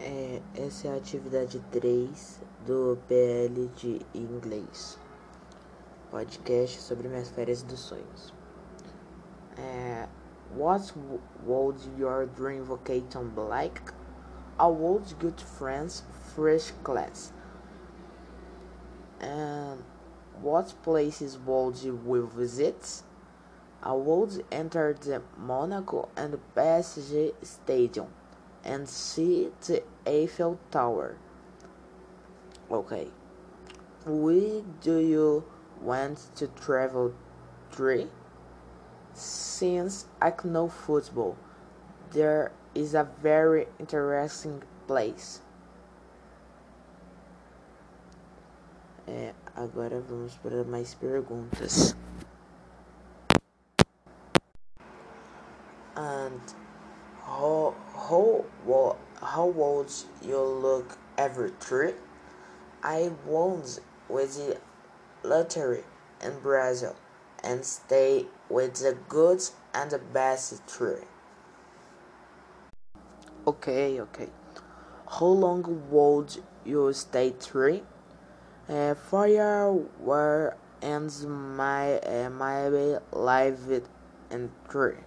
É, essa é a atividade 3 do PL de inglês. Podcast sobre minhas férias dos sonhos. É, what would your dream vacation be like? I would go to France first class. And what places would you visit? I would enter the Monaco and PSG Stadium and see the Eiffel Tower. Okay. Where do you want to travel three? Since I know football, there is a very interesting place. É, agora vamos para mais perguntas. And how how how would you look every trip? I won with the lottery in Brazil and stay with the good and the best tree. Okay, okay. How long would you stay tree? Uh, fire where ends my uh, my life in tree.